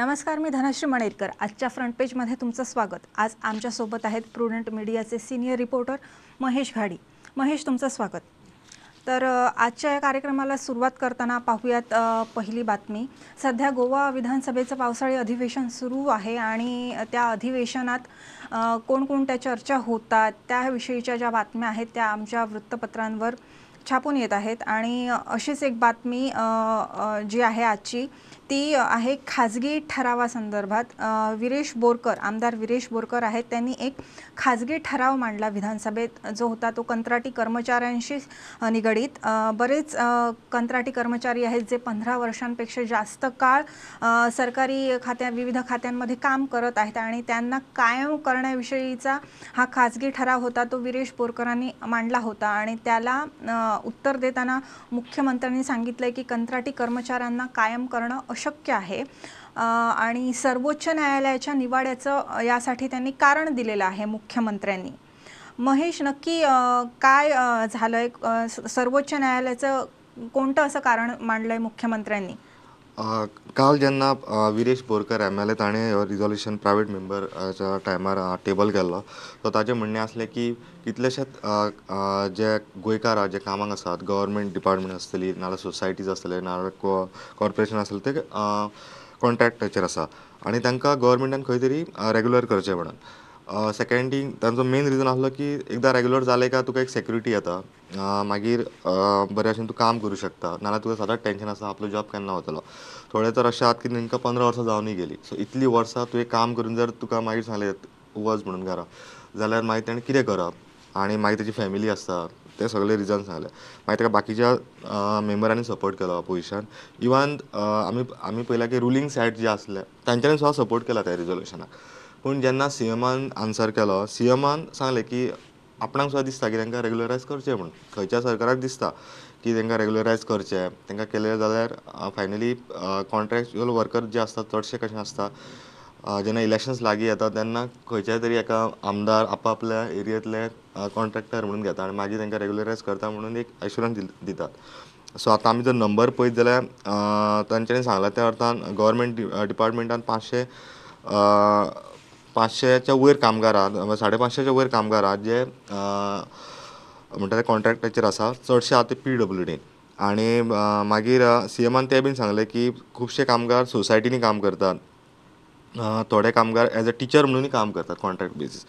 नमस्कार मी धनश्री मणेरकर. आजच्या फ्रंट पेजमध्ये तुमचं स्वागत. आज आमच्यासोबत आहेत प्रुडंट मीडियाचे सिनियर रिपोर्टर महेश घाडी. महेश तुमचं स्वागत. तर आजच्या या कार्यक्रमाला सुरुवात करताना पाहूयात पहिली बातमी. सध्या गोवा विधानसभेचं पावसाळी अधिवेशन सुरू आहे आणि त्या अधिवेशनात कोणकोणत्या चर्चा होतात त्याविषयीच्या ज्या बातम्या आहेत त्या आमच्या वृत्तपत्रांवर छापून येत आहेत. आणि अशीच एक बातमी जी आहे आजची ती आहे खाजगी ठरावासंदर्भात. विरेश बोरकर आमदार विरेश बोरकर आहेत. त्यांनी एक खाजगी ठराव मांडला विधानसभेत जो होता तो कंत्राटी कर्मचाऱ्यांशी निगडीत. बरेच कंत्राटी कर्मचारी आहेत जे पंधरा वर्षांपेक्षा जास्त काळ सरकारी खात्या विविध खात्यांमध्ये काम करत आहेत आणि त्यांना कायम करण्याविषयीचा हा खाजगी ठराव होता तो विरेश बोरकरांनी मांडला होता. आणि त्याला उत्तर देताना मुख्यमंत्र्यांनी सांगितलंय की कंत्राटी कर्मचाऱ्यांना कायम करणं अशक्य आहे. आणि सर्वोच्च न्यायालयाच्या निवाड्याचं यासाठी त्यांनी कारण दिलेलं आहे मुख्यमंत्र्यांनी. महेश नक्की काय झालं झालंय? सर्वोच्च न्यायालयाचं कोणतं असं कारण मांडलंय मुख्यमंत्र्यांनी? काल जेन्ना Viresh Borkar M L A ताणें रिजोल्युशन प्रायवेट मेंबरच्या टायमार टेबल केल्लो सो ताजें म्हणणें आसलें की कितलेशेच जे गोंयकार जे कामाक आसात गव्हर्मेंट डिपार्टमेंट आसतली नाजाल्यार सोसायटीज आसतले नाजाल्यार को कॉर्पोरेशन आसतलें ते कॉन्ट्रॅक्टाचेर आसा. आनी तांकां गव्हर्मेंटान खंय तरी रेगुलर करचें म्हणून सेकंड तांचो मेन रिजन आसलो की एकदां रेगुलर जालें काय तुका एक सेक्युरिटी येता. मागीर बऱ्या भशेन तूं काम करूं शकता. नाजाल्यार तुका सदांच टेंशन आसा आपलो जॉब केन्ना वतलो थोडे तर अशें आसात की तांकां पंदरा वर्सां जावनूय गेली. सो इतलीं वर्सां तुवें काम करून जर तुका मागीर सांगलें वच म्हणून घरा. जाल्यार मागीर तेणें कितें करप आनी मागीर तेजी फॅमिली आसता ते सगळे रिजन सांगले मागीर ताका बाकीच्या मेंबरांनी सपोर्ट केलो अपोजिशन इवन आमी आमी पळयलां की रुलींग सायड जे आसले तांच्यांनी सुद्दां सपोर्ट केला त्या रिजोल्युशनाक पूण जेन्ना सी एमान आन्सर केलो सी एमान सांगलें की आपणाक सुद्दां दिसता की तांकां रेगुलरायज करचें म्हणून खंयच्या सरकाराक दिसता की तांकां रेगुलरायज करचें तांकां केलें जाल्यार फायनली कॉन्ट्रॅक्च्युअल वर्कर जे आसता चडशे कशें आसता जेन्ना इलेक्शन्स लागीं येता तेन्ना खंयच्याय तरी एका आमदार आपआपल्या एरियेंतले कॉन्ट्रॅक्टर म्हणून घेता आनी मागीर तांकां रेगुलरायज करता म्हणून एक एश्युरन्स दितात. सो आतां आमी जर नंबर पळयत जाल्यार अ, तांच्यांनी सांगलां त्या अर्थान गव्हर्मेंट डिपार्टमेंटान पांचशे पांचशेच्या वयर कामगार आहात म्हणजे साडे पांचशेच्या वयर कामगार आहात जे म्हणटा ते कॉन्ट्रॅक्टाचेर आसा चडशे आहा ते पी डब्ल्यू डीन आनी मागीर सी एमान तें बीन सांगलें की खुबशे कामगार सोसायटीनी काम करतात. थोडे कामगार एज अ टिचर म्हणूनय काम करतात कॉन्ट्रॅक्ट बेजीस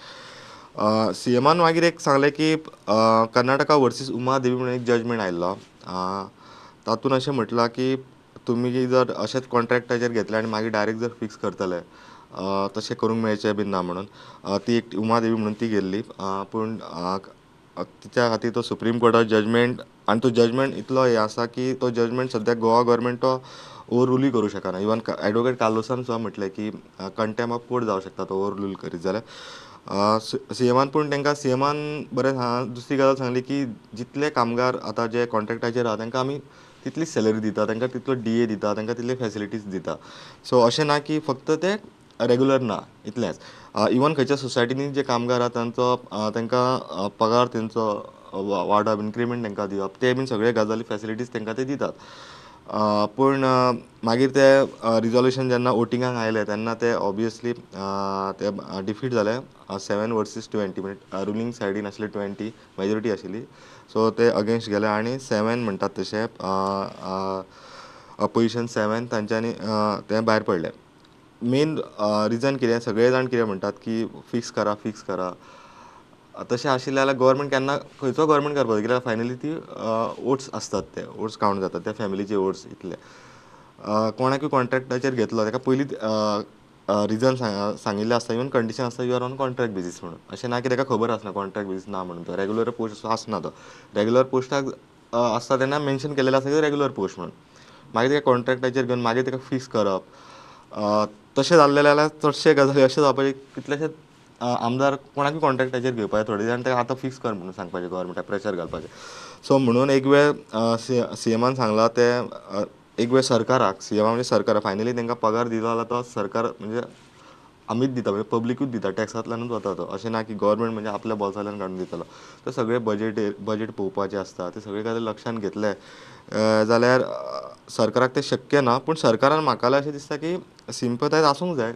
सी एमान मागीर एक सांगलें की कर्नाटका वर्सीस उमा देवी म्हणून एक जजमेंट आयिल्लो. तातूंत अशें म्हटलां की तुमी जर अशेंच कॉन्ट्रॅक्टाचेर घेतले आनी मागीर डायरेक्ट जर फिक्स करतले तशें करूंक मेळचें बीन ना म्हणून ती एक उमा देवी म्हणून ती गेल्ली. पूण तिच्या खातीर तो सुप्रीम कोर्टाचो जजमेंट आनी तो जजमेंट इतलो हे आसा की तो जजमेंट सद्याक गोवा गव्हर्मेंट तो ओवररुलूय करूं शकना इवन एडवोकेट कार्लोसान सुद्दां म्हटलें की कंटेम ऑफ कोर्ट जावं शकता तो ओवररूल करीत जाल्यार सी एमान पूण तांकां सी एमान बरें सांग दुसरी गजाल सांगली की जितले कामगार आतां जे कॉन्ट्रॅक्टाचेर आहा तांकां आमी तितली सॅलरी दिता तांकां तितलो डी ए दिता तांकां तितले फॅसिलिटीज दिता सो अशें ना की फक्त ते रेगुलर ना इतलेंच इवन खंयच्या सोसायटीनी जे कामगार आहा तांचो तांकां पगार तेंचो वा- वाडप इन्क्रिमेंट तांकां दिवप ते बीन सगळे गजाली फॅसिलिटीज तांकां ते दितात. पूण मागीर ते रिजोल्युशन जेन्ना वोटिंगाक आयलें तेन्ना ते ऑबियसली ते डिफीट जाले सेवन वर्सीस ट्वेंटी म्हणजे रुलींग सायडीन आशिल्ले ट्वेंटी मेजोरिटी आशिल्ली सो ते अगेन्स्ट गेले आनी सेवन म्हणटात तशे पोजिशन सेवन तांच्यांनी ते भायर पडले. मेन रिजन कितें सगळे जाण कितें म्हणटात की फिक्स करा फिक्स करा. तशें आशिल्लें जाल्यार गोवोरमेंट केन्ना खंयचो गोवोरमेंट करपाचो कित्याक फायनली ती ओट्स आसतात ते ओट्स कावंट जातात त्या फॅमिलीचे ओट्स इतले कोणाकूय कॉन्ट्रॅक्टाचेर घेतलो ताका पयलींच रिजन सांगिल्लें आसता इवन कंडिशन आसता you are on contract basis म्हणून. अशें ना की ताका खबर आसना कॉन्ट्रॅक्ट बेजीस ना म्हणून. तो रेगुलर पोस्ट आसना तो. रेगुलर पोस्टाक आसता तेन्ना मेन्शन केलेलें आसता की रेगुलर पोस्ट म्हणून. मागीर ताका कॉन्ट्रॅक्टाचेर घेवन मागीर ताका फिक्स करप. तशें जाल्लें जाल्यार चडशे गजाली अशें जावपाचे कितलेशेच आमदार कोणाकूय कॉन्ट्रॅक्टाचेर घेवपाचे थोडे जाण ताका आतां फिक्स कर म्हणून सांगपाचें गोवोरमेंटाक प्रेशर घालपाचें सो म्हणून एक वेळ सी सी एमान सांगलां ते एक वेळ सरकाराक सी एमा म्हणजे सरकार. फायनली तांकां पगार दिलो जाल्यार तो सरकार म्हणजे आमीच दिता म्हणजे पब्लिकूच दिता. टॅक्सांतल्यानूच वता तो अशें ना की गव्हर्मेंट म्हणजे आपल्या बोल्सांतल्यान काडून दितलो तर सगळे बजेट बजेट पळोवपाचें आसता ते सगळे गजाली लक्षांत घेतले जाल्यार सरकाराक तें शक्य ना पूण सरकारान म्हाका जाल्यार अशें दिसता की सिंपथायज आसूंक जाय.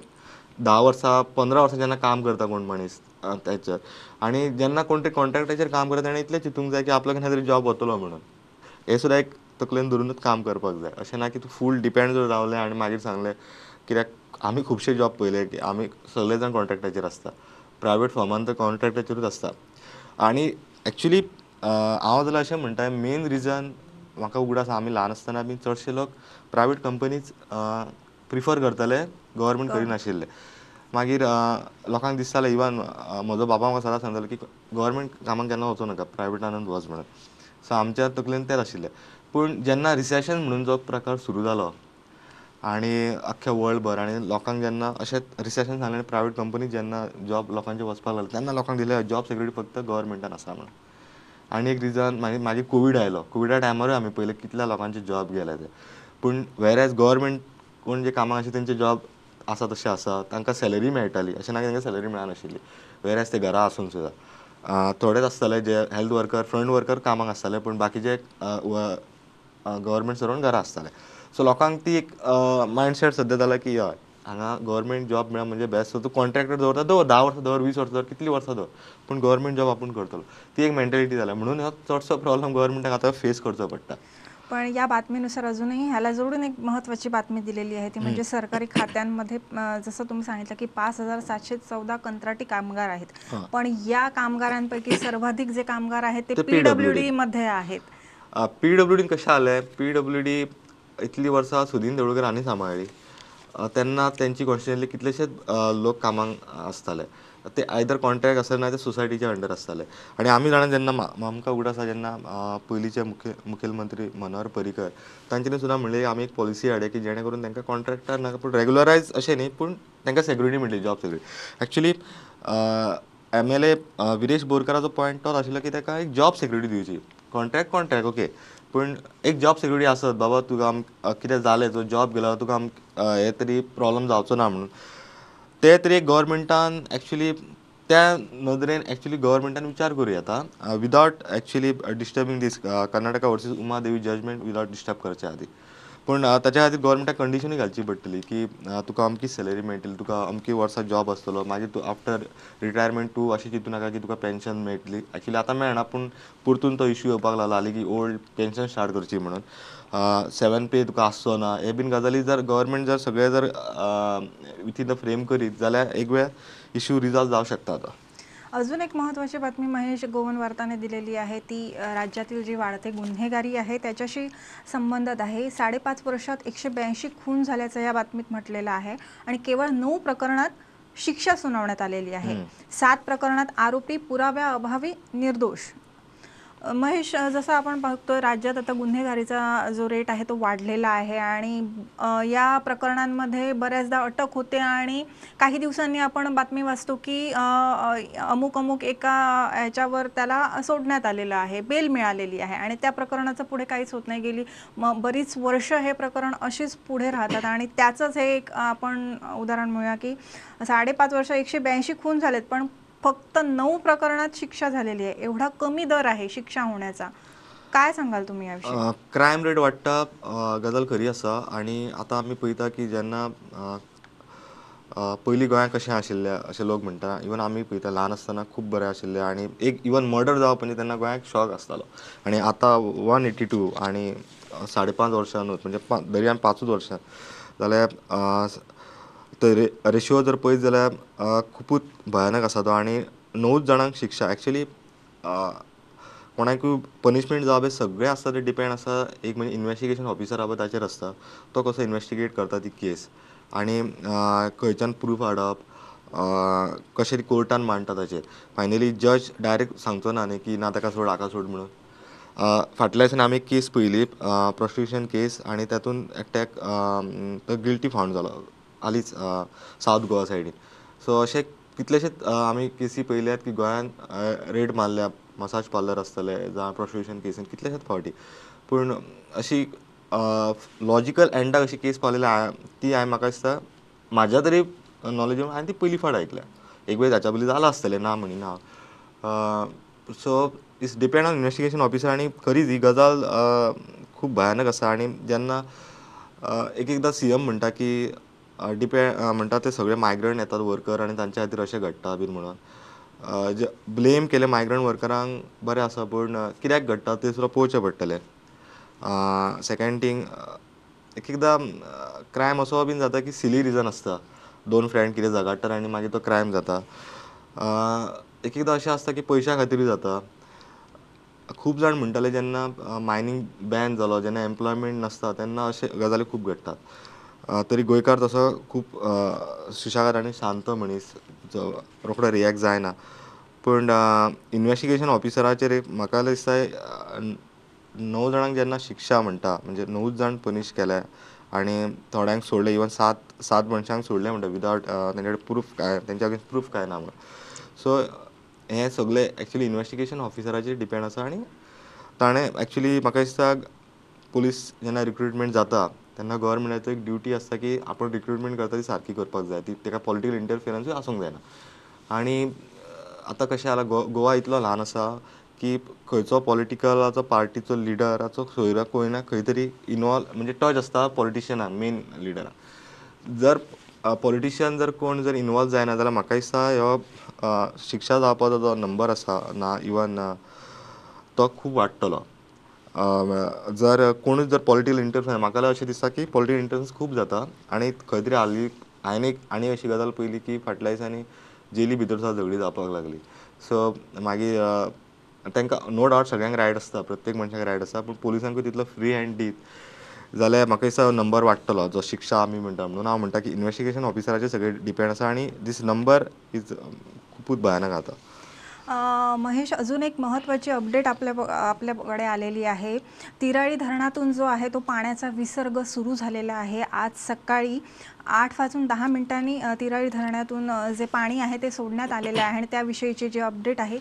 धा वर्सां पंदरा वर्सां जेन्ना काम करता कोण मनीस अं, तेचेर आनी जेन्ना कोण तरी कॉन्ट्रॅक्टाचेर काम करता तेणें इतलें चिंतूंक जाय की आपलो केन्ना तरी जॉब वतलो म्हणून. हें सुद्दां एक तकलेन धरूनच काम करपाक जाय. अशें ना की तूं फूल डिपेंड जर रावलें आनी मागीर सांगलें कित्याक आमी खुबशे जॉब पळयले की आमी सगळे जाण कॉन्ट्रॅक्टाचेर आसता प्रायवेट फर्मान तर कॉन्ट्रॅक्टाचेरूच आसता आनी एक्चुली हांव जाल्यार अशें म्हणटा मेन रिजन म्हाका उगडास आमी ल्हान आसतना बी चडशे लोक प्रायवेट कंपनीज प्रिफर करताले गव्हर्मेंट करिनाशिल्ले मागीर लोकांक दिसतालें इवन म्हजो बाबा म्हाका सदांच सांगतालो की गव्हर्मेंट कामाक केन्ना वचूं नाका प्रायवेटानूच वच म्हणून. सो आमच्या तकलेन तेंच आशिल्लें. पूण जेन्ना रिसेशन म्हणून जो प्रकार सुरू जालो आनी अख्ख्या वर्ल्ड भर. आनी लोकांक जेन्ना अशेंच रिसेशन सांगलें प्रायवेट कंपनी जेन्ना जॉब लोकांचे वचपाक लागले तेन्ना लोकांक दिले जॉब सेक्युरिटी फक्त गव्हर्मेंटान आसा म्हणून आनी एक रिजन मागीर मागीर कोवीड आयलो. कोविडा टायमारूय आमी पयले कितल्या लोकांचे जॉब गेले ते. पूण वेर एज गव्हर्मेंट कोण जे कामाक आशिल्ले तेंचे जॉब आसा तशें आसा तांकां सॅलरी मेळटाली. अशें ना की तांकां सॅलरी मेळनाशिल्ली. वेर एज ते घरा आसून सुद्दां थोडेच आसताले जे हेल्थ वर्कर फ्रंट वर्कर कामाक आसताले पूण बाकीचे गव्हर्मेंट सर्वंट घरा आसताले. सो लोकांक ती एक मायंडसेट सद्या जाला की हय हांगा गव्हर्मेंट जॉब मेळप म्हणजे बेस्ट सो तूं कॉन्ट्रॅक्टर दवरता दवर धा वर्सां दवर वीस वर्सां दवर कितलीं वर्सां दवर पूण गव्हर्मेंट जॉब आपूण करतलो. ती एक मेंटेलिटी जाल्या म्हणून हो चडसो प्रॉब्लम गव्हर्मेंटाक आतां फेस करचो पडटा पण या बातमीनुसार अजूनही ह्याला जोडून एक महत्त्वाची बातमी दिलेली आहे. ती म्हणजे सरकारी खात्यांमध्ये जसं तुम्ही सांगितलं की पाच हजार सातशे चौदा कंत्राटी कामगार आहेत. पण या कामगारांपैकी सर्वाधिक जे कामगार आहेत ते पीडब्ल्यू डी मध्ये आहेत. पी डब्ल्यू डीन कशें जालें पी डब्ल्यू डी इतलीं वर्सां सुदीन देवळकर हांणी सांबाळ्ळी तेन्ना तेंची कॉन्स्टिट्युएंटली कितलेशेच लोक कामांक आसताले ते आयदर कॉन्ट्रॅक्ट आसले ना ते सोसायटीच्या अंडर आसताले आनी आमी जाणा जेन्ना मा- आमकां उगड आसा जेन्ना पयलींचे मुखेल मुखेलमंत्री मनोहर पर्रीकर तांच्यांनी सुद्दां म्हणलें आमी एक पॉलिसी हाडे की जेणे करून तांकां कॉन्ट्रॅक्टर नाका पूण रेगुलरायज अशें न्ही पूण तांकां सेक्युरिटी मेळटली job security actually M L A Viresh बोरकाराचो point तोच आशिल्लो की ताका एक जॉब सेक्युरिटी दिवची. कॉन्ट्रॅक्ट कॉन्ट्रॅक्ट ओके पूण एक जॉब सिक्युरिटी आसत बाबा तुका कितें जालें तो जॉब गेलो तुका हे तरी प्रॉब्लम जावचो ना म्हणून. ते तरी गव्हर्मेंटान एक्चुली त्या नदरेन एक्चुली गव्हर्मेंटान विचार करूं येता विदावट एक्चुली डिस्टर्बींग दीस Karnataka versus Uma Devi judgment without disturb करचे आदी पूण ताच्या खातीर गव्हर्मेंटाक कंडिशनूय घालची पडटली की तुका अमकी सॅलरी मेळटली तुका अमकी वर्सा जॉब आसतलो मागीर तूं आफ्टर रिटायरमेंट तूं अशें चिंतू नाका की तुका पेन्शन मेळटली. एक्चुली आतां मेळना पूण परतून तो इश्यू येवपाक लागला हालीं की ओल्ड पेन्शन स्टार्ट करची म्हणून. सेवन पे तुका आसचो ना हे बीन गजाली जर गव्हर्मेंट जर सगळे जर विथीन द फ्रेम करीत जाल्यार एक वेळ इश्यू रिझॉल्व जावं शकता आतां. अजून एक महत्त्वाची बातमी महेश गोवन वार्ताने दिलेली आहे. ती राज्यातील जी वाढते गुन्हेगारी आहे त्याच्याशी संबंधित आहे. साडेपाच वर्षात एकशे ब्याऐंशी खून झाल्याचं या बातमीत म्हटलेलं आहे आणि केवळ नऊ प्रकरणात शिक्षा सुनावण्यात आलेली आहे. सात प्रकरणात आरोपी पुराव्याअभावी निर्दोष. महेश जसं आपण बघतोय राज्यात आता गुन्हेगारीचा जो रेट आहे तो वाढलेला आहे आणि या प्रकरणांमध्ये बऱ्याचदा अटक होते आणि काही दिवसांनी आपण बातमी वाचतो की अमुक अमुक एका याच्यावर त्याला सोडण्यात आलेलं आहे बेल मिळालेली आहे आणि त्या प्रकरणाचं पुढे काहीच होत नाही. गेली मग बरीच वर्ष हे प्रकरण अशीच पुढे राहतात आणि त्याचंच हे एक आपण उदाहरण म्हणूया की साडेपाच वर्ष एकशे ब्याऐंशी खून झालेत पण फक्त नऊ प्रकरणात शिक्षा झालेली आहे. एवढा कमी दर आहे शिक्षा होण्याचा. काय सांगाल तुम्ही याविषयी? क्रायम रेट वाडटा गजाल खरी आसा आनी आतां आमी पळयता की जेन्ना पहिली पयलीं गोंयांत कशें आशिल्लें अशें लोक म्हणटा इवन आमी पळयता ल्हान आसतना खूब बरें आशिल्लें आनी एक इवन मर्डर जावप म्हणजे तेन्ना गोंयांत शॉक आसतालो आनी आतां वन एटी टू आनी साडे पांच वर्सांनूच म्हणजे दर्यान धरी पांचूच वर्सां जाल्यार तर रे जर पळयत जाल्यार खुबूच भयानक आसा तो. आनी णवूच जाणांक शिक्षा. एक्चुली कोणाकूय पनिशमेंट जावप हे सगळें आसता तें डिपेंड आसा एक म्हणजे इन्वेस्टिगेशन ऑफिसर आहा ताचेर आसता तो कसो इन्वेस्टिगेट करता ती केस आनी खंयच्यान प्रूफ हाडप कशें कोर्टान मांडटा ताचेर फायनली जज डायरेक्ट सांगचो ना न्ही की ना ताका सोड हाका सोड म्हणून. फाटल्या दिसांनी आमी एक केस पळयली प्रोस्टिट्युशन केस आनी तातूंत एकट्याक तो गिल्टी फावंड जालो हालींच सावथ गोवा सायडीन सो अशे कितलेशेच आमी केसी पळयल्यात की गोंयांत रेड मारल्या मसाज पार्लर आसतले जावं प्रोस्टिट्युशन केसीन कितलेशेच फावटी पूण अशी लॉजिकल एंडाक अशी केस पावलेली ती हांवें म्हाका दिसता म्हाज्या तरी नॉलेज हांवें ती पयलीं फावट आयकल्या एक वेळ ताच्या पयलीं जालां आसतलें ना म्हणिना so it's depend on investigation officer आनी खरीच ही गजाल खूब भयानक आसा आनी जेन्ना एक एकदां सी एम म्हणटा की डिपेंड म्हणटा ते सगळे मायग्रंट येतात वर्कर आनी तांच्या खातीर अशें घडटा बीन म्हणून. जे ब्लेम केले मायग्रंट वर्करांक बरें आसा पूण कित्याक घडटा ते सुद्दां पळोवचें पडटलें. सेकेंड थींग एक एकदां क्रायम असो बीन जाता की सिली रिजन आसता दोन फ्रेंड कितें झगडटात आनी मागीर तो क्रायम जाता. एक एकदां अशें आसता की पयशा खातीरूय जाता. खूब जाण म्हणटाले जेन्ना मायनींग बॅन जालो जेन्ना एम्प्लॉयमेंट नासता तेन्ना अशे गजाली खूब घडटात तरी गोंयकार तसो खूब अ, आनी शांत मनीस जो रोखडो रियॅक्ट जायना. पूण इन्वेस्टिगेशन ऑफिसराचेर म्हाका दिसता णव जाणांक जेन्ना शिक्षा म्हणटा म्हणजे णवूच जाण पनीश केल्या आनी थोड्यांक सोडले इवन सात सात मनशांक सोडले म्हणटा विदावट तेंचे कडेन प्रूफ काय तेंच्या अगेन्स्ट प्रूफ काय ना म्हणून. सो हें सगळें एक्चुली इन्वेस्टिगेशन ऑफिसराचेर डिपेंड आसा आनी ताणें एक्चुली म्हाका दिसता पुलीस जेन्ना रिक्रुटमेंट जाता तेन्ना गव्हर्मेंटाचो एक ड्युटी आसता की आपूण रिक्रुटमेंट करता ती सारकी करपाक जाय. ती ताका पॉलिटिकल इंटरफियरन्सूय आसूंक जायना. आनी आतां कशें जाला गो गोवा इतलो ल्हान आसा की खंयचो पॉलिटिकलाचो पार्टीचो लिडराचो सोयरो खंय ना खंय तरी इनवॉल्व म्हणजे टच आसता पॉलिटिशियनाक मेन लिडराक जर पॉलिटिशियन जर कोण जर इनवॉल्व जायना जाल्यार म्हाका दिसता ह्यो शिक्षा जावपाचो जो नंबर आसा ना इवन तो खूब वाडटलो जर कोणूच जर पॉलिटिकल इंटरफियरन्स म्हाका जाल्यार अशें दिसता की पॉलिटिकल इंटरफियरन्स खूब जाता. आनी खंय तरी हाली हांवें एक आनी अशी गजाल पयली की फाटल्या दिसांनी जेली भितर सुद्दां झगडीं जावपाक लागली. सो मागीर तांकां नो डावट सगळ्यांक रायट आसता प्रत्येक मनशाक रायट आसता पूण पुलिसांकूय तितलो फ्री हँड दीत जाल्यार म्हाका दिसता नंबर वाडटलो जो शिक्षा आमी म्हणटा. म्हणून हांव म्हणटा की इन्वेस्टिगेशन ऑफिसराचेर सगळें डिपेंड आसा आनी दीस नंबर इज खुबूच भयानक आतां. महेश अजून एक महत्त्वाची अपडेट आपल्या आपल्याकडे आलेली आहे. तिराळी धरणातून जो आहे तो पाण्याचा विसर्ग सुरू झालेला आहे. आज सकाळी आठ वाजून दहा मिनिटांनी तिराळी धरणातून जे पाणी आहे ते सोडण्यात आलेले आहे आणि त्याविषयीची जी अपडेट आहे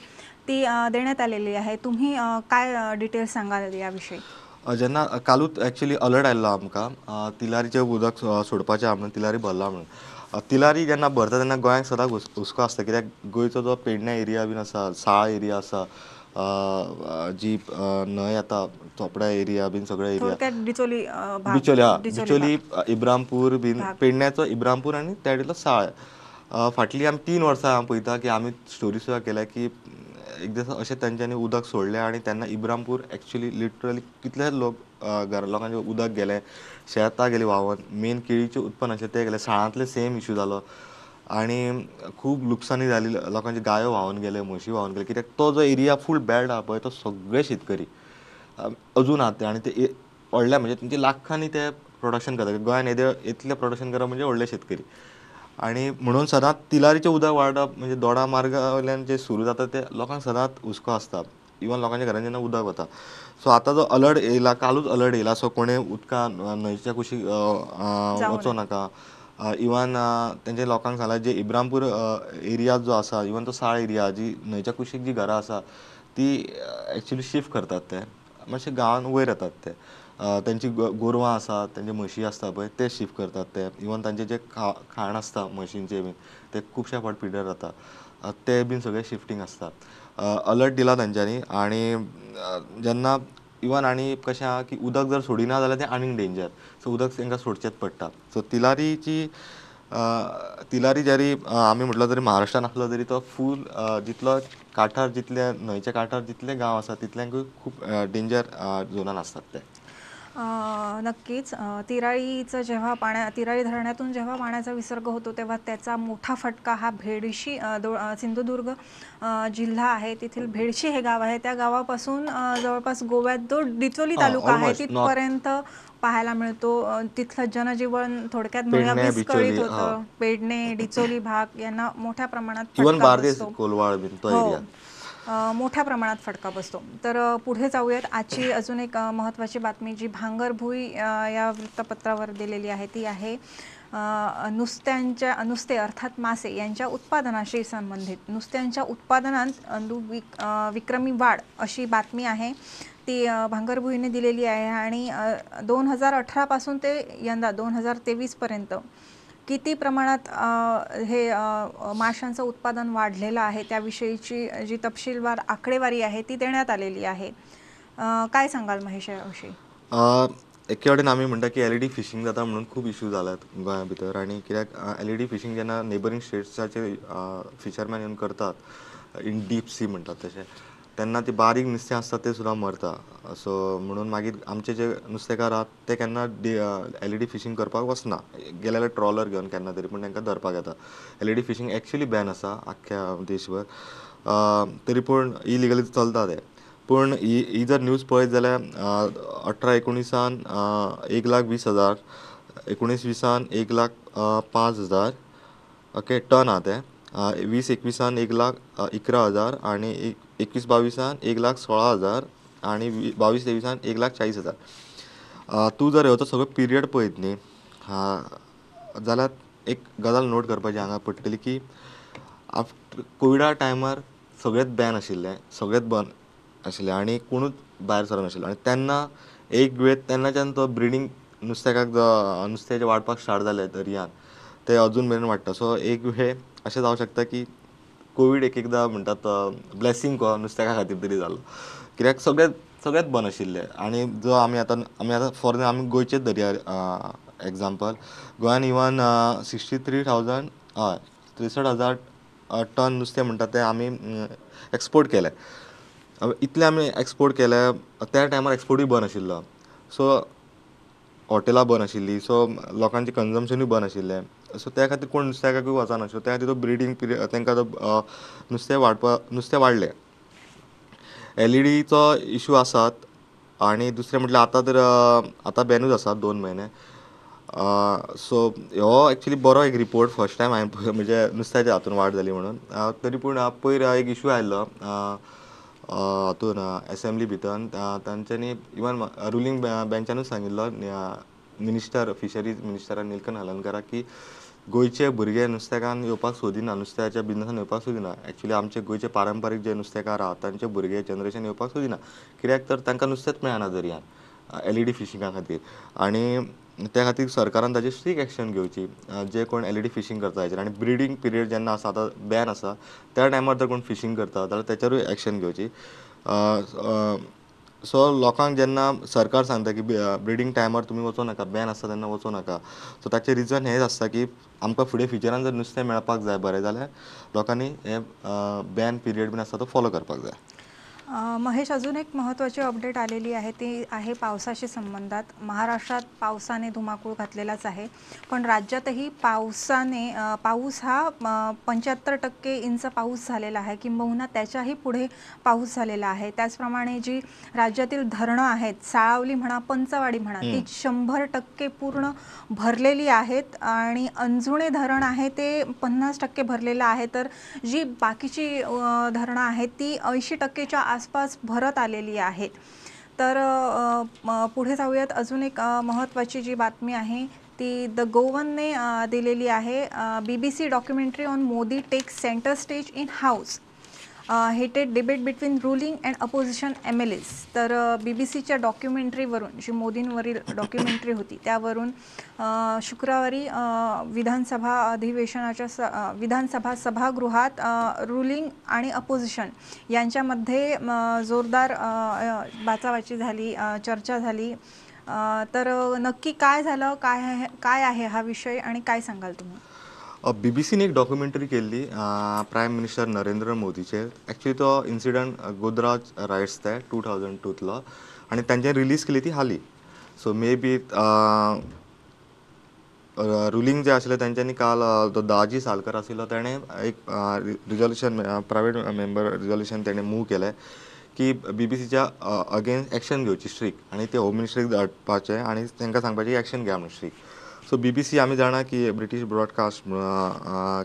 ती देण्यात आलेली आहे. तुम्ही काय डिटेल्स सांगाल याविषयी? जेन्ना कालूच एक्चुली अलर्ट आयल्लो आमकां. तिलारीचें उदक सोडपाचें आहा म्हणून तिलारी भरला म्हणून. तिलारी जेन्ना भरता तेन्ना गोंयांक सदांच हुस हुस्को आसता. कित्याक गोंयचो जो पेडण्या एरिया बीन आसा साळ एरिया आसा जी न्हंय येता चोपडा एरिया बीन सगळे एरिया बिचोली हा बिचोली इब्रामपूर बीन. पेडण्याचो इब्रामपूर आनी त्या साळ. फाटलीं आमी तीन वर्सां हांव पळयता की आमी स्टोरी सुद्दां केल्या की एक दीस अशें तेंच्यांनी उदक सोडलें आनी तेन्ना इब्रामपूर एक्चुली लिटरली कितलेच लोक घरा लोकांचे उदक गेले शेतां गेलीं व्हांवन मेन केळीचें उत्पन्न आशिल्लें तें गेलें. साळांतले सेम इशू जालो आनी खूब लुकसाणी जाली लोकांचे गायो व्हांवन गेले म्हशी व्हांवोन गेले. कित्याक तो जो एरिया फूल बेल्ट आहा पळय तो सगळे शेतकरी अजून आहा. ते आनी ते व्हडल्या म्हणजे तेंचे लाखांनी ते प्रोडक्शन करता गोंयान येदे इतलें प्रोडक्शन करप म्हणजे व्हडले शेतकरी. आनी म्हणून सदांच तिलारीचें उदक वाडप म्हणजे दोडा मार्गा वयल्यान जें सुरू जाता तें लोकांक सदांच हुस्को आसता इवन लोकांच्या घरान जेन्ना उदक वता सो आतां जो अलर्ट येयला कालूच अलर्ट येयला सो कोणें उदकान न्हंयच्या कुशीक वचूं नाका. इवन तेंचे लोकांक सांगला जे इब्रामपूर एरिया जो आसा इवन तो साळ एरिया जी न्हंयच्या कुशीक जी घरां आसा ती एक्चुली शिफ्ट करतात ते. मातशे गांवान वयर येतात ते. त्यांची तेंची गो- गोरवां आसात तेंचे म्हशी आसता पळय ते शिफ्ट करतात ते. इवन तांचें जें खा खाण आसता म्हशींचें बीन ते खुबशे फावट पिड्ड्यार जाता अ, ते बीन सगळे शिफ्टींग आसता अलर्ट दिला तांच्यांनी आनी जेन्ना इवन आनी कशें आहा की उदक जर सोडिना जाल्यार तें आनीक डेंजर सो उदक तांकां सोडचेंच पडटा सो तिलारीची तिलारी जरी आमी म्हटलो तरी महाराष्ट्रान आसलो तरी तो फूल जितलो कांठार जितले न्हंयच्या कांठार जितले गांव आसा तितल्यांकूय खूब डेंजर झोनान आसतात ते. नक्कीच. तिराळीचं जेव्हा पाण्या तिराळी धरणातून जेव्हा पाण्याचा विसर्ग होतो तेव्हा त्याचा मोठा फटका हा भेडशी दो सिंधुदुर्ग जिल्हा आहे. तेथील भेडशी हे गाव आहे. त्या गावापासून जवळपास गोव्यात जो डिचोली तालुका आहे. तिथपर्यंत पाहायला मिळतो. तिथलं जनजीवन थोडक्यात विस्कळीत होतं. पेडणे डिचोली भाग यांना मोठ्या प्रमाणात हो. मोठ्या प्रमाणात फटका बसतो. तर पुढे जाऊयात. आजची अजून एक महत्त्वाची बातमी जी भांगरभुई या वृत्तपत्रावर दिलेली आहे ती आहे नुसत्यांच्या नुसते अर्थात मासे यांच्या उत्पादनाशी संबंधित. नुसत्यांच्या उत्पादनात विक- विक्रमी वाढ अशी बातमी आहे. ती भांगरभुईने दिलेली आहे आणि दोन हजार अठरापासून ते यंदा दोन हजार तेवीसपर्यंत किती प्रमाणात हे माशांचं उत्पादन वाढलेलं आहे त्याविषयीची जी तपशीलवार आकडेवारी आहे ती देण्यात आलेली आहे. काय सांगाल महेश याविषयी एके वाटेन आम्ही म्हणटा की एल ई डी फिशींग जाता म्हणून खूप इश्यू जाल्यात गोंया भितर. आनी कित्याक एल ई डी फिशींग जेन्ना नेबरींग स्टेट्साचेर फिशरमॅन येवन करतात इन डीप सी म्हणटात तशें तेन्ना ती बारीक नुस्तें आसता तें सुद्दां मरता. सो म्हणून मागीर आमचे जे नुस्तेकार आहात ते केन्ना एल ई डी फिशींग करपाक वचना. गेले जाल्यार ट्रॉलर घेवन केन्ना तरी पूण तांकां धरपाक येता L E D fishing actually ban आसा आख्ख्या देशभर. तरी पूण इलिगली चलता तें पूण ही ही जर न्यूज पळयत जाल्यार अठरा एकुणिसान एक लाख वीस हजार एकुणीस विसान एक लाख पांच हजार ओके टन आहा ते वीस एकविसान एक लाख इकरा हजार आनी एक एकवीस बावीसान एक लाख सोळा हजार आनी वी बावीस तेवीसान एक लाख चाळीस हजार. तूं जर हो तो सगळो पिरियड पळयत न्ही हा, जाल्यार एक गजाल नोट करपाची हांगा पडटली की आफ्टर कोविडा टायमार सगळेंच बॅन आशिल्लें सगळेंच बंद आशिल्लें आनी कोणूच भायर सरनाशिल्लो आनी तेन्ना एक वेळ तेन्नाच्यान तो ब्रिडींग नुस्त्याकाक जो वाडपाक स्टार्ट जालें दर्यान तें अजून मेरेन वाडटा सो एक वेळ अशें जावं शकता की कोवीड एक एकदां म्हणटात ब्लेसींग कहो नुस्त्याका खातीर तरी जालो कित्याक सगळें सगळेंच बंद आशिल्लें आनी जो आमी आतां आमी आतां फॉर आमी गोंयचेच धरया एग्जाम्पल गोंयान इवन सिक्स्टी थ्री थावजंड हय त्रेसठ हजार टन नुस्तें म्हणटा तें आमी एक्सपोर्ट केलें इतलें आमी एक्सपोर्ट केलें त्या टायमार एक्सपोर्टूय बंद आशिल्लो सो हॉटेलां बंद आशिल्लीं सो लोकांचें कन्जम्पशनूय बंद आशिल्लें सो त्या खातीर कोण नुस्तेकाकूय वचनाशिल्लो त्या खातीर तो ब्रिडींग पिरियड तांकां तो नुस्तें वाडपा नुस्तें वाडलें एल ई डीचो इशू आसात आनी दुसरें म्हटल्यार आतां तर आतां बॅनूच आसा दोन म्हयने सो हो एक्चुली बरो एक रिपोर्ट फर्स्ट टायम हांवें म्हणजे नुस्त्याच्या हातून वाड जाली म्हणून. तरी पूण पयर एक इशू आयल्लो हातून एसेंब्ली भितर. तांच्यांनी इवन रुलींग बँचानूच सांगिल्लो मिनिस्टर फिशरीज मिनिस्टर निलकंठ हलर्णकाराक की गोंयचे भुरगे नुस्तेकान येवपाक सोदिना नुस्त्याच्या बिजनसान येवपाक सोदिना एक्चुली आमचे गोंयचे पारंपारीक जे नुस्तेकार आहात तांचे भुरगे जनरेशन येवपाक सोदिना कित्याक तर तांकां नुस्तेंच मेळना दर्यान एल ई डी फिशिंगा खातीर. आनी त्या खातीर सरकारान ताजेर स्ट्रीक एक्शन घेवची. जे कोण एल ई डी फिशींग करता हेचेर. आनी ब्रिडींग पिरियड जेन्ना आसा आतां बॅन आसा त्या टायमार जर कोण फिशींग करता जाल्यार तेचेरूय एक्शन घेवची. सो लोकांक जेन्ना सरकार सांगता की ब्रिडींग टायमार तुमी वचूं नाका बॅन आसता तेन्ना वचूं नाका. सो ताचें रिजन हेंच आसता की आमकां फुडें फ्युचरान जर नुस्तें मेळपाक जाय बरें जाल्यार लोकांनी हें बॅन पिरियड बीन आसता तो फॉलो करपाक जाय. महेश अजून एक महत्त्वाची अपडेट आलेली आहे. ती आहे पावसाशी संबंधात. महाराष्ट्रात पावसाने धुमाकूळ घातलेलाच आहे. पण राज्यातही पावसाने पाऊस हा पंच्याहत्तर टक्के इंच पाऊस झालेला आहे किंबहुना त्याच्याही पुढे पाऊस झालेला आहे. त्याचप्रमाणे जी राज्यातील धरणं आहेत साळावली म्हणा पंचवाडी म्हणा ती शंभर टक्के पूर्ण भरलेली आहेत आणि अंजुणे धरण आहे ते पन्नास टक्के भरलेलं आहे. तर जी बाकीची धरणं आहेत ती ऐंशी टक्केच्या आसपास भरत आलेली आहेत. तर पुढे जाऊयात. अजून एक महत्त्वाची जी बातमी आहे ती द गोवनने दिलेली आहे. B B C documentary on Modi takes centre stage in house heated debate between ruling and opposition M L As तर बी बी सीच्या डॉक्युमेंटरीवरून जी मोदींवरील डॉक्युमेंटरी होती त्यावरून शुक्रवारी विधानसभा अधिवेशनाच्या स विधानसभा सभागृहात रुलिंग आणि अपोजिशन यांच्यामध्ये जोरदार बाचाबाची झाली चर्चा झाली. तर नक्की काय झालं काय काय आहे हा विषय आणि काय सांगाल तुम्ही? बी बी सीन एक डॉक्युमेंटरी केल्ली प्रायम मिनिस्टर नरेंद्र मोदीचेर एक्चुली तो इन्सिडंट गोदराज रायट्स ते टू थावजंड टूतलो आनी तांचे रिलीज केली ती हाली. सो मे बी रुलींग जे आशिल्लें तेंच्यांनी काल तो दाजी सालकर आशिल्लो तेणें एक रिजोल्युशन प्रायवेट मेंबर रिजोल्युशन तेणें मूव केलें की बी बी सीच्या अगेन्स्ट एक्शन घेवची स्ट्रीक आनी ते होम मिनिस्ट्रीक धाडपाचें आनी तांकां सांगपाचें एक्शन घ्या म्हणून स्ट्रीक सो बी बी सी आमी जाणा की ब्रिटीश ब्रॉडकास्ट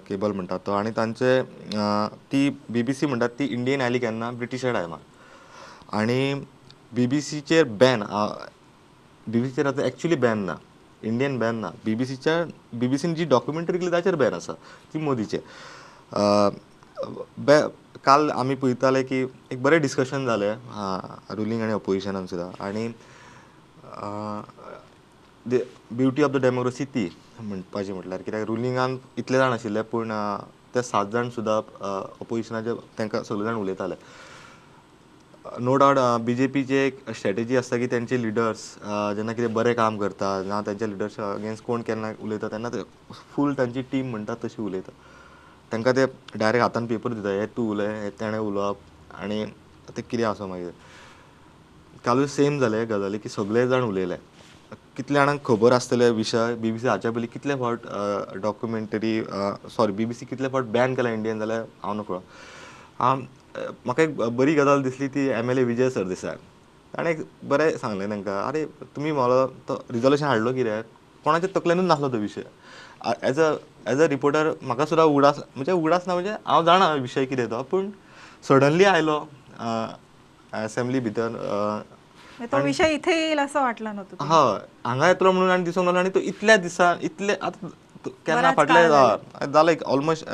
केबल म्हणटात तो. आनी तांचे ती बी बी सी म्हणटात ती इंडियन आयली केन्ना ब्रिटिशा टायमार आनी बी बी सीचेर बॅन बी बी सीचेर आतां एक्चुली बॅन ना. इंडियन बॅन ना. बी बी सीच्या बी बी सीन जी डॉक्युमेंटरी केली ताचेर बॅन आसा ती मोदीचेर बॅ काल आमी पळयताले की एक बरें डिस्कशन जालें रुलींग आनी अपोजिशनान सुद्दां आनी ब्युटी ऑफ द डेमोक्रेसी ती. म्हणपाचें म्हटल्यार कित्याक रुलिंगान इतले जाण आशिल्ले पूण ते सात जाण सुद्दां ऑपोजिशनाचे तांकां सगळे जाण उलयताले नो डावट बी जे पीची एक स्ट्रेटजी आसता की तेंचे लिडर्स जेन्ना कितें बरें काम करता ना तेंचे लिडर्स अगेन्स्ट कोण केन्ना उलयता तेन्ना ते फूल तांची टीम म्हणटा तशी उलयता तांकां ते डायरेक्ट हातान पेपर दिता हे तूं उलय हे तेणें उलोवप आनी ते कितें आसा मागीर कालूय सेम जाले गजाली की सगळे जाण उलयले. कितल्या जाणांक खबर आसतले विशय बी बी सी हाच्या पयलीं कितले फावट documentary sorry B B C कितले फावट बॅन केला इंडियन जाल्यार हांव नकळो. हांव म्हाका एक बरी गजाल दिसली ती M L A Vijay Sardesai ताणें एक बरें सांगलें तांकां आरे तुमी मला तो रिजोल्युशन हाडलो कित्याक? कोणाच्या तकलेनूच नासलो तो विशय as a as a reporter म्हाका सुद्दां उगडास म्हणजे उगडास ना म्हणजे हांव जाणा विशय कितें तो पूण सडनली आयलो असेंब्ली भितर तो विषय इथे येईल असं वाटलं नव्हतं. हय हांगा येतलो म्हणून आनी दिसूंक लागलो आनी तो इतल्या दिसान इतले आतां केन्ना फाटले जाले एक ऑलमोस्ट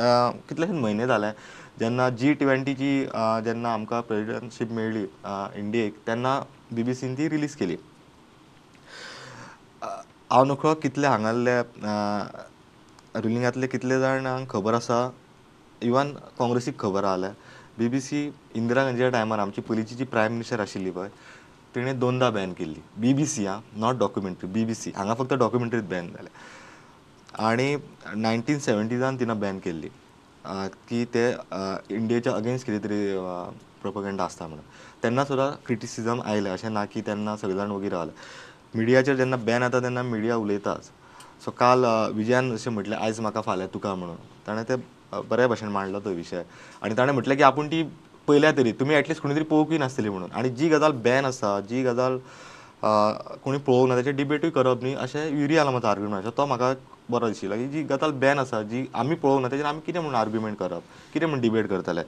कितलेशेच म्हयने जाले जेन्ना जी ट्वेंटीची जेन्ना आमकां प्रेजिडेंटशीप मेळ्ळी इंडियेक तेन्ना बी बी सीन ती रिलीज केली. हांव नकळो कितले हांगासले रुलिंगांतले कितले जाणांक खबर आसा. इवन काँग्रेसीक खबर आसले बी बी सी इंदिरा गांधीच्या टायमार आमची पयलींची जी प्रायम मिनिस्टर आशिल्ली पळय तिणें दोनदा बॅन केल्ली B B C uh not documentary B B C हांगा फक्त डॉक्युमेंटरीच बॅन जाले आनी नायन्टीन सेवन्टीजान तिनं बॅन केल्ली की ते इंडियेच्या अगेन्स्ट कितें तरी प्रोपगेंडा आसता म्हणून. तेन्ना सुद्दां क्रिटिसिजम आयलें अशें ना की तेन्ना सगळे जाण वगैरे रावले मिडियाचेर जेन्ना बॅन जाता तेन्ना मिडिया उलयताच. सो काल विजयान अशें म्हटलें आयज म्हाका फाल्यां तुका म्हणून. ताणें ते बऱ्या भशेन मांडलो तो विशय आनी ताणें म्हटलें की आपूण ती पयल्या तरी तुमी एटलिस्ट कोणी तरी पळोवंकूय नासतली म्हणून. आनी जी गजाल बॅन आसा जी गजाल कोणी पळोवंक ना तेचेर डिबेटूय करप न्ही अशें युरी म्हाजो आर्ग्युमेंट आसा तो म्हाका बरो दिशिल्लो की जी गजाल बॅन आसा जी आमी पळोवंक ना तेजेर आमी कितें म्हणून आर्ग्युमेंट करप कितें म्हणून डिबेट करतले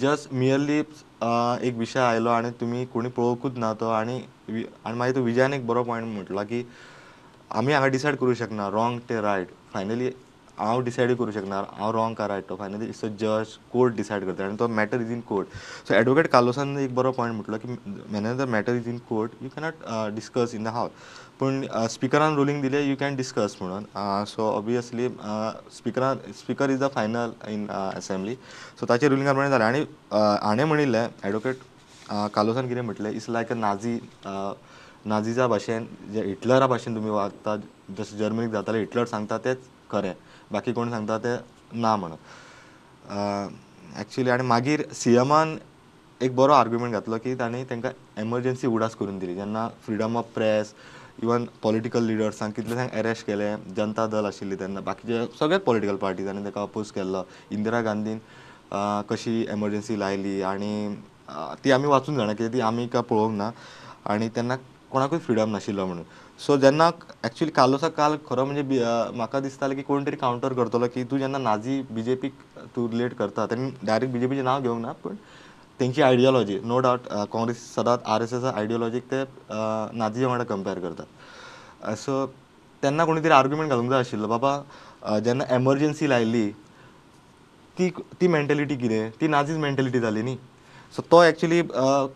जस्ट मियरली एक विशय आयलो आनी तुमी कोणी पळोवंकूच ना तो आनी आनी मागीर तो विजयान एक बरो पॉयंट म्हटलो की आमी हांगा डिसायड करूंक शकना रॉंग ते रायट फायनली हांव डिसायडूय करूं शकना हांव रॉंग काय रायट तो फायनली इट्स अ जज कोर्ट डिसायड करता आनी तो matter is in court so advocate कार्लोसान एक बरो पॉयंट म्हटलो की main the matter is in court you cannot discuss in the house पूण स्पिकरान रुलींग दिलें यू कॅन डिस्कस म्हणून. So obviously स्पिकरान speaker is the final in assembly so ताचे रुलिंगा प्रमाणे जालें आनी हाणें म्हणिल्लें एडवोकेट कालोसान कितें म्हटलें इट्स लायक अ नाझी नाझीच्या भाशेन जे हिटलरा भाशेन तुमी वागता जशें जर्मनीक जातालें हिटलर सांगता तेंच खरें बाकी कोण सांगता तें ना म्हणून. एक्चुली आनी मागीर सी एमान एक बरो आर्ग्युमेंट घातलो की तांणी तांकां एमर्जन्सी उडास करून दिली. जेन्ना freedom of press even political लिडर्सांक कितलेंशांक अरेस्ट केलें जनता दल आशिल्ली तेन्ना बाकीचे सगळेच पॉलिटिकल पार्टीजांनी ताका अपोज केल्लो. इंदिरा गांधीन कशी एमर्जन्सी लायली आनी ती आमी वाचून जाणा कित्याक ती आमी काय पळोवंक ना. आनी तेन्ना कोणाकूच फ्रिडम नाशिल्लो म्हणून. सो जेन्ना एक्चुली कालोसा काल खरो म्हणजे म्हाका दिसतालें की कोण तरी कावंटर करतलो की तूं जेन्ना नाझी बी जे पीक तूं रिलेट करता तेन्ना डायरेक्ट बी जे पीचें नांव घेवंक ना पूण तेंची आयडियोलॉजी नो डावट काँग्रेस सदांच आर एस एस आयडियोलॉजीक ते अ, नाझी वांगडा कंपेर करतात. सो तेन्ना कोणी तरी आर्ग्युमेंट घालूंक जाय आशिल्लो बाबा जेन्ना एमर्जन्सी लायली ती ती मेंटेलिटी कितें ती नाझीज मेंटेलिटी जाली न्ही सो तो एक्चुली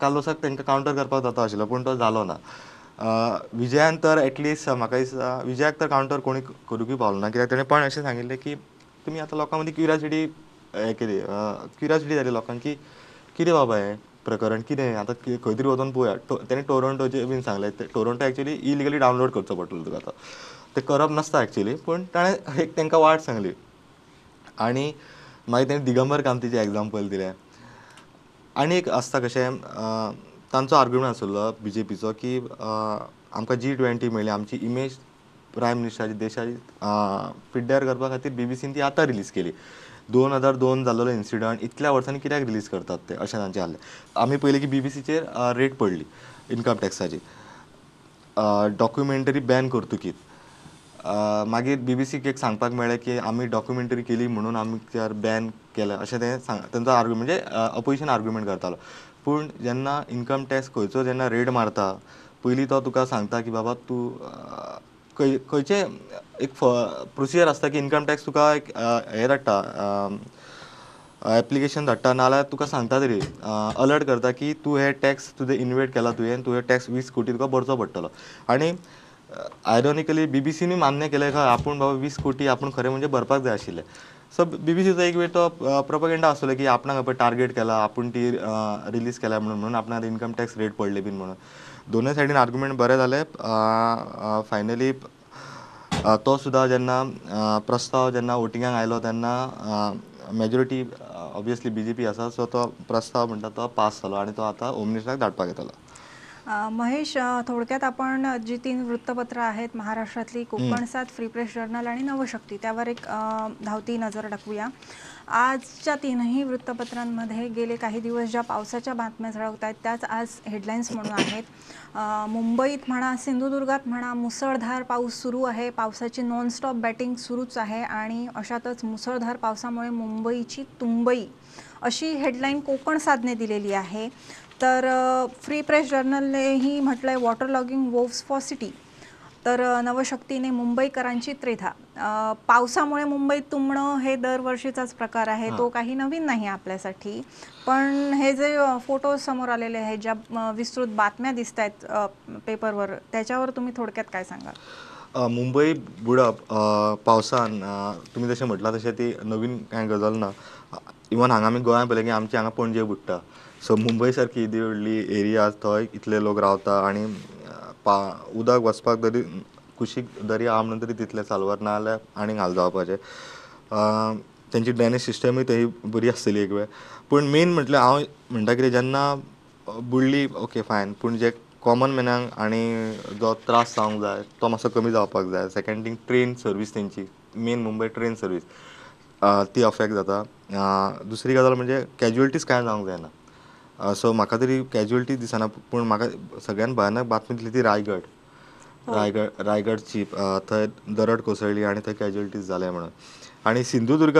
कालोसाक तांकां कावंटर करपाक जाता आशिल्लो पूण तो जालो ना. विजयान तर एटलिस्ट म्हाका दिसता विजयाक तर कावंटर कोणी करूंकय पावलो ना. कित्याक ताणें पण अशें सांगिल्लें की तुमी आतां लोकां मदीं क्युरियोसिटी हें केली क्युरियोसिटी जाली लोकांक की कितें बाबा हें प्रकरण कितें आतां खंय तरी वचून पळोवया ताणें तेणें बीन सांगलें torrent torrent actually illegally download करचो पडटलो तुका आतां. ते करप नासता एक्चुली पूण ताणें एक तांकां वाट सांगली. आनी मागीर तेणें दिगंबर कामतीचें एग्जाम्पल दिलें. आनी एक आसता कशें तांचो आर्ग्युमेंट आशिल्लो बी जे पीचो की आमकां जी ट्वेंटी मेळ्ळी आमची इमेज प्रायम मिनिस्टराची देशाची पिड्ड्यार करपा खातीर बी बी सीन ती आतां रिलीज केली. दोन हजार दोन जाल्लो इन्सिडंट इतल्या वर्सांनी कित्याक रिलीज करतात ते? अशें तांचें आसलें आमी पयलीं की बी बी सीचेर रेट पडली इन्कम टॅक्साची डॉक्युमेंटरी बॅन करतकीत मागीर बी बी सीक एक सांगपाक मेळ्ळें की आमी डॉक्युमेंटरी केली म्हणून आमी त्यार बॅन केलें. अशें तें सांग तेंचो आर्ग्युमेंट म्हणजे अपोजिशन आर्ग्युमेंट करतालो. पूण जेन्ना इन्कम टॅक्स खंयचो जेन्ना रेड मारता पयलीं तो तुका सांगता की बाबा तूं खंय खंयचें एक प्रोसिजर आसता की इन्कम टॅक्स तुका एक हें धाडटा एप्लिकेशन धाडटा नाल्यार तुका सांगता तरी अलर्ट करता की तूं हे टॅक्स तुजें इन्वेट केला तुवें तुवें टॅक्स वीस कोटी तुका भरचो पडटलो. आनी आयरॉनिकली बी बी सीनी मान्य केलं का? आपण बाबा वीस कोटी आपण खरे म्हणजे भरपाक जाय आशिल्ले सो बी बी सीचो एक वेळ तो प्रोपगेंडा आसलो की आपणाक आपण टार्गेट केला आपण ती रिलीज केल्या म्हणून म्हणून आपणाक इन्कम टॅक्स रेट पडले बीन म्हणून. दोनूय सायडीन आर्ग्युमेंट बरें झाले. फायनली तो सुद्दां जेन्ना प्रस्ताव जेन्ना वोटिंगाक आयलो तेन्ना majority obviously B J P आसा सो तो प्रस्ताव म्हणटा तो पास जालो आनी तो आतां होम मिनिस्टराक धाडपाक येतलो. महेश थोडक्यात आपण जी तीन वृत्तपत्र आहेत महाराष्ट्रातली कोकण सात फ्री प्रेस जर्नल आणि नवशक्ती त्यावर एक धावती नजर टाकूया. आजच्या तीनही वृत्तपत्रांमध्ये गेले काही दिवस ज्या पावसाच्या बातम्या झळकत आहेत त्याच आज हेडलाईन्स म्हणून आहेत. मुंबईत म्हणा सिंधुदुर्गात म्हणा मुसळधार पाऊस सुरू आहे. पावसाची नॉनस्टॉप बॅटिंग सुरूच आहे आणि अशातच मुसळधार पावसामुळे मुंबईची तुंबई अशी हेडलाईन कोकण साधने दिलेली आहे. तर फ्री प्रेस जर्नलनेही म्हटलं आहे water logging woes for city तर नवशक्तीने मुंबईकरांची त्रेधा. पावसामुळे मुंबईत तुंबणं हे दरवर्षीचाच प्रकार आहे. तो काही नवीन नाही आपल्यासाठी. पण हे जे अ, फोटो समोर आलेले आहेत ज्या विस्तृत बातम्या दिसत आहेत पेपरवर त्याच्यावर तुम्ही थोडक्यात काय सांगाल? अ, मुंबई बुडप पावसान अ, तुमी जशें म्हटलां तशें ती नवीन कांय गजाल ना इवन हांगा आमी गोंयांत पळयलें की आमचे हांगा पणजे बुडटा सो मुंबय सारकी एदी व्हडली एरिया थंय इतले लोक रावता आनी पा उदक वचपाक तरी कुशीक दर्या आहा म्हणून तरी तितलें सालवार ना जाल्यार आनीक हाल जावपाचे तेंची ड्रेनेज सिस्टमूय थंय बरी आसतली एक वेळ पूण मेन म्हटल्यार हांव म्हणटा कितें जेन्ना बुडली ओके फायन पूण जे कॉमन मॅनांक आनी जो त्रास जावंक जाय तो मातसो कमी जावपाक जाय सेकंड थींग ट्रेन सर्वीस तेंची मेन मुंबय ट्रेन सर्वीस ती अफेक्ट जाता दुसरी गजाल म्हणजे कॅज्युअलिटीज कांय जावंक जायना सो म्हाका तरी कॅज्युअलिटी दिसना पूण म्हाका सगळ्यान भयानक बातमी दिसली ती रायगड. रायगड रायगडची थंय दरड कोसळ्ळी आनी थंय कॅज्युअलिटीज जाले म्हणून. आनी सिंधुदुर्ग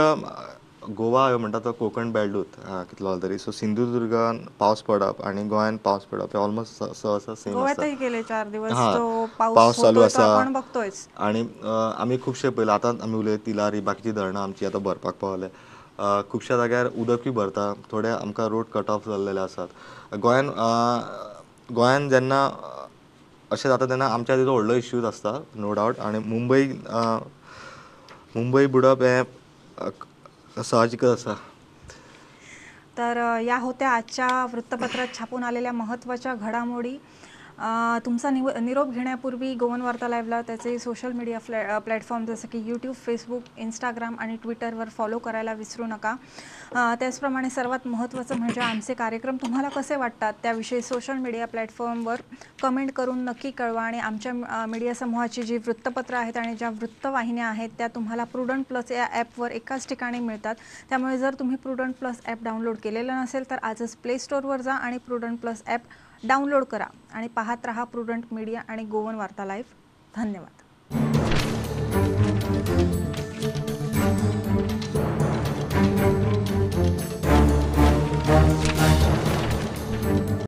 गोवा ह्यो म्हणटा तो कोकण बेल्टूच अ, कितलो जालो तरी. सो सिंधुदुर्गान पावस पडप आनी गोंयान पावस पडप हे ऑलमोस्ट सेम दिवस हा, जो पावस चालू आसा. अ, आमी खुबशे पयले आतांच आमी उलयत तिलारी बाकीची धरणां आमची आतां भरपाक पावले. खुबश्या जाग्यार उदकूय भरता थोडे आमकां रोड कट ऑफ जाल्लेले आसात. गोंयान गोंयान जेन्ना अशें जाता तेन्ना आमच्या खातीर व्हडलो इश्यूज आसता नो डावट आनी मुंबय मुंबई मुंबय बुडप हें साहजिकच आसा. तर या होत्या आजच्या वृत्तपत्रात छापून आलेल्या महत्त्वाच्या घडामोडी. तुमचा निव निरोप घेण्यापूर्वी गोवन वार्ता लाईव्हला त्याचे सोशल मीडिया फ्लॅ प्लॅटफॉर्म जसं की यूट्यूब फेसबुक इंस्टाग्राम आणि ट्विटरवर फॉलो करायला विसरू नका. त्याचप्रमाणे सर्वात महत्त्वाचं म्हणजे आमचे कार्यक्रम तुम्हाला कसे वाटतात त्याविषयी सोशल मीडिया प्लॅटफॉर्मवर कमेंट करून नक्की कळवा आणि आमच्या मीडिया समूहाची जी वृत्तपत्र आहेत आणि ज्या वृत्तवाहिन्या आहेत त्या तुम्हाला प्रुडंट प्लस या ॲपवर एकाच ठिकाणी मिळतात. त्यामुळे जर तुम्ही प्रुडंट प्लस ॲप डाउनलोड केलेलं नसेल तर आजच प्ले स्टोअरवर जा आणि प्रुडंट प्लस ॲप डाउनलोड करा आणि पाहत रहा प्रुडंट मीडिया आणि गोवन वार्ता लाईव्ह धन्यवाद.